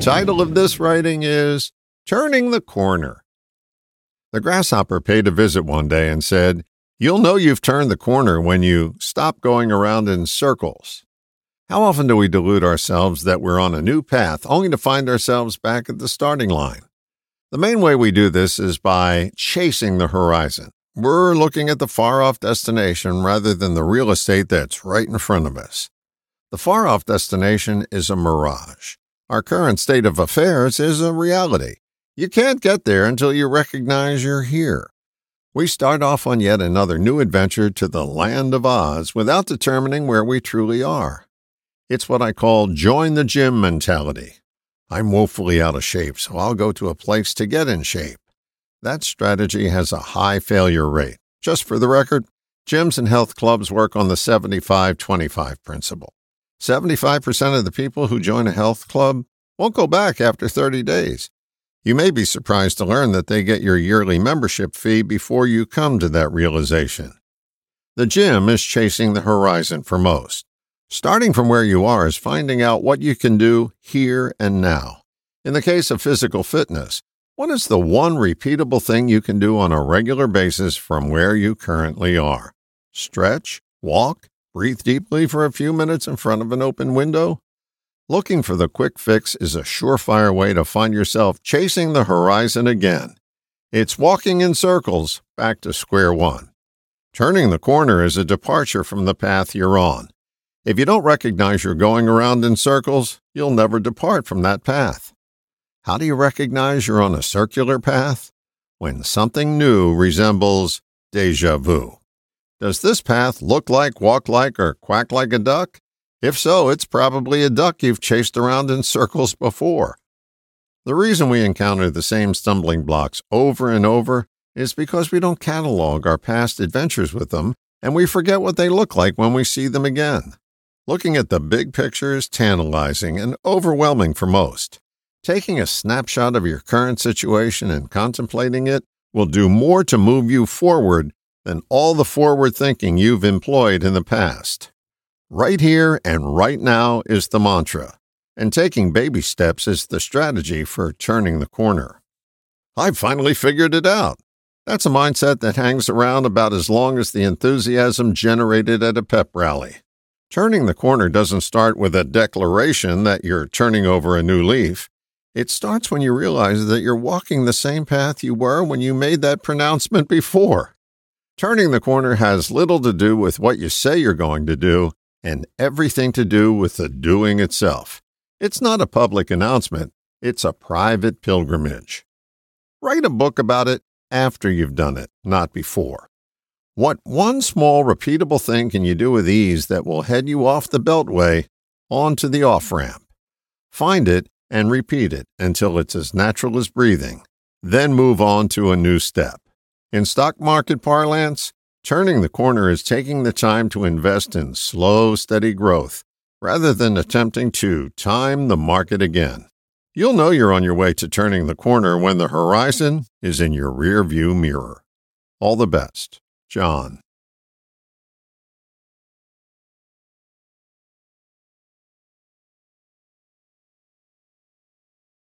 title of this writing is Turning the Corner. The grasshopper paid a visit one day and said, You'll know you've turned the corner when you stop going around in circles. How often do we delude ourselves that we're on a new path only to find ourselves back at the starting line? The main way we do this is by chasing the horizon. We're looking at the far off destination rather than the real estate that's right in front of us. The far off destination is a mirage. Our current state of affairs is a reality. You can't get there until you recognize you're here. We start off on yet another new adventure to the land of Oz without determining where we truly are. It's what I call join the gym mentality. I'm woefully out of shape, so I'll go to a place to get in shape. That strategy has a high failure rate. Just for the record, gyms and health clubs work on the 75 25 principle. 75% of the people who join a health club won't go back after 30 days. You may be surprised to learn that they get your yearly membership fee before you come to that realization. The gym is chasing the horizon for most. Starting from where you are is finding out what you can do here and now. In the case of physical fitness, what is the one repeatable thing you can do on a regular basis from where you currently are? Stretch, walk, breathe deeply for a few minutes in front of an open window? Looking for the quick fix is a surefire way to find yourself chasing the horizon again. It's walking in circles back to square one. Turning the corner is a departure from the path you're on. If you don't recognize you're going around in circles, you'll never depart from that path. How do you recognize you're on a circular path? When something new resembles deja vu. Does this path look like, walk like, or quack like a duck? If so, it's probably a duck you've chased around in circles before. The reason we encounter the same stumbling blocks over and over is because we don't catalog our past adventures with them and we forget what they look like when we see them again. Looking at the big picture is tantalizing and overwhelming for most. Taking a snapshot of your current situation and contemplating it will do more to move you forward than all the forward thinking you've employed in the past. Right here and right now is the mantra, and taking baby steps is the strategy for turning the corner. I've finally figured it out. That's a mindset that hangs around about as long as the enthusiasm generated at a pep rally. Turning the corner doesn't start with a declaration that you're turning over a new leaf. It starts when you realize that you're walking the same path you were when you made that pronouncement before. Turning the corner has little to do with what you say you're going to do and everything to do with the doing itself. It's not a public announcement, it's a private pilgrimage. Write a book about it after you've done it, not before. What one small repeatable thing can you do with ease that will head you off the beltway onto the off ramp? Find it and repeat it until it's as natural as breathing. Then move on to a new step. In stock market parlance, Turning the corner is taking the time to invest in slow, steady growth rather than attempting to time the market again. You'll know you're on your way to turning the corner when the horizon is in your rear view mirror. All the best, John.